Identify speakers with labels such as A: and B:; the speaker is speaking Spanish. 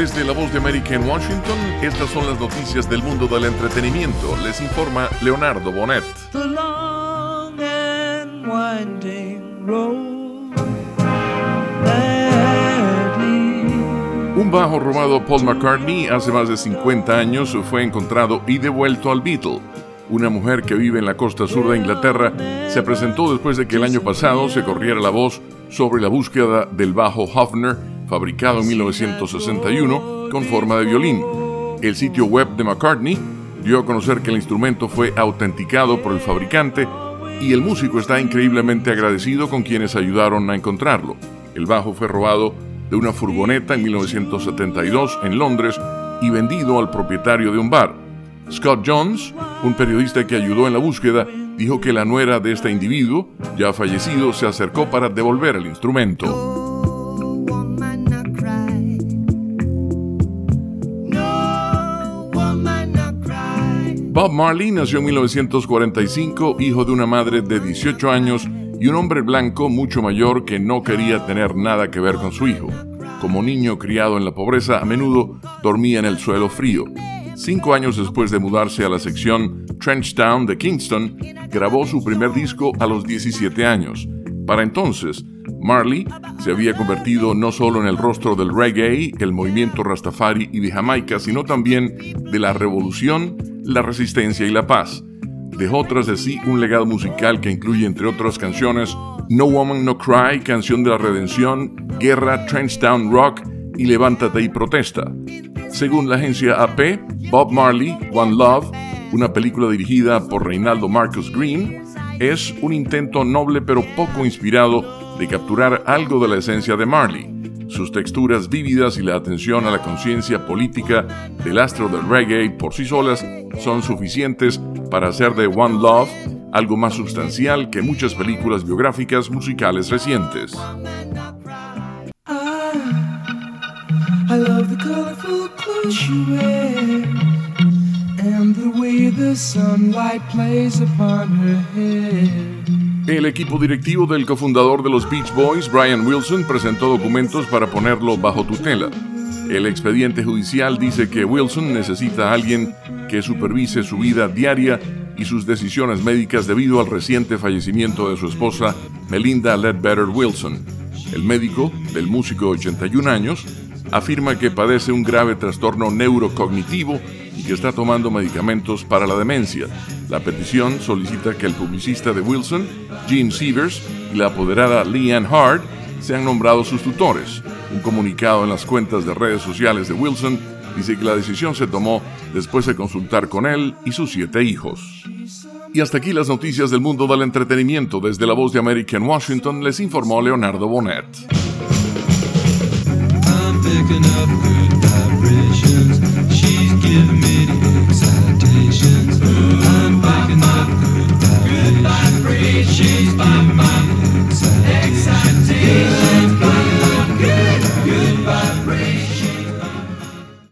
A: Desde la voz de América en Washington, estas son las noticias del mundo del entretenimiento. Les informa Leonardo Bonet. Un bajo robado Paul McCartney hace más de 50 años fue encontrado y devuelto al Beatle. Una mujer que vive en la costa sur de Inglaterra se presentó después de que el año pasado se corriera la voz sobre la búsqueda del bajo Hofner fabricado en 1961 con forma de violín. El sitio web de McCartney dio a conocer que el instrumento fue autenticado por el fabricante y el músico está increíblemente agradecido con quienes ayudaron a encontrarlo. El bajo fue robado de una furgoneta en 1972 en Londres y vendido al propietario de un bar. Scott Jones, un periodista que ayudó en la búsqueda, dijo que la nuera de este individuo, ya fallecido, se acercó para devolver el instrumento. Bob Marley nació en 1945, hijo de una madre de 18 años y un hombre blanco mucho mayor que no quería tener nada que ver con su hijo. Como niño criado en la pobreza, a menudo dormía en el suelo frío. Cinco años después de mudarse a la sección Trenchtown de Kingston, grabó su primer disco a los 17 años. Para entonces, Marley se había convertido no solo en el rostro del reggae, el movimiento Rastafari y de Jamaica, sino también de la revolución, la resistencia y la paz. Dejó tras de sí un legado musical que incluye, entre otras canciones, No Woman No Cry, Canción de la Redención, Guerra, Trenchtown Rock y Levántate y Protesta. Según la agencia AP, Bob Marley, One Love, una película dirigida por Reinaldo Marcus Green, es un intento noble pero poco inspirado de capturar algo de la esencia de Marley. Sus texturas vívidas y la atención a la conciencia política del astro del reggae por sí solas son suficientes para hacer de One Love algo más sustancial que muchas películas biográficas musicales recientes. El equipo directivo del cofundador de los Beach Boys, Brian Wilson, presentó documentos para ponerlo bajo tutela. El expediente judicial dice que Wilson necesita a alguien que supervise su vida diaria y sus decisiones médicas debido al reciente fallecimiento de su esposa, Melinda Ledbetter Wilson. El médico, del músico de 81 años, afirma que padece un grave trastorno neurocognitivo y que está tomando medicamentos para la demencia. La petición solicita que el publicista de Wilson, Gene Sievers, y la apoderada Leanne Hard sean nombrados sus tutores. Un comunicado en las cuentas de redes sociales de Wilson dice que la decisión se tomó después de consultar con él y sus siete hijos. Y hasta aquí las noticias del mundo del entretenimiento. Desde la voz de América en Washington les informó Leonardo Bonet.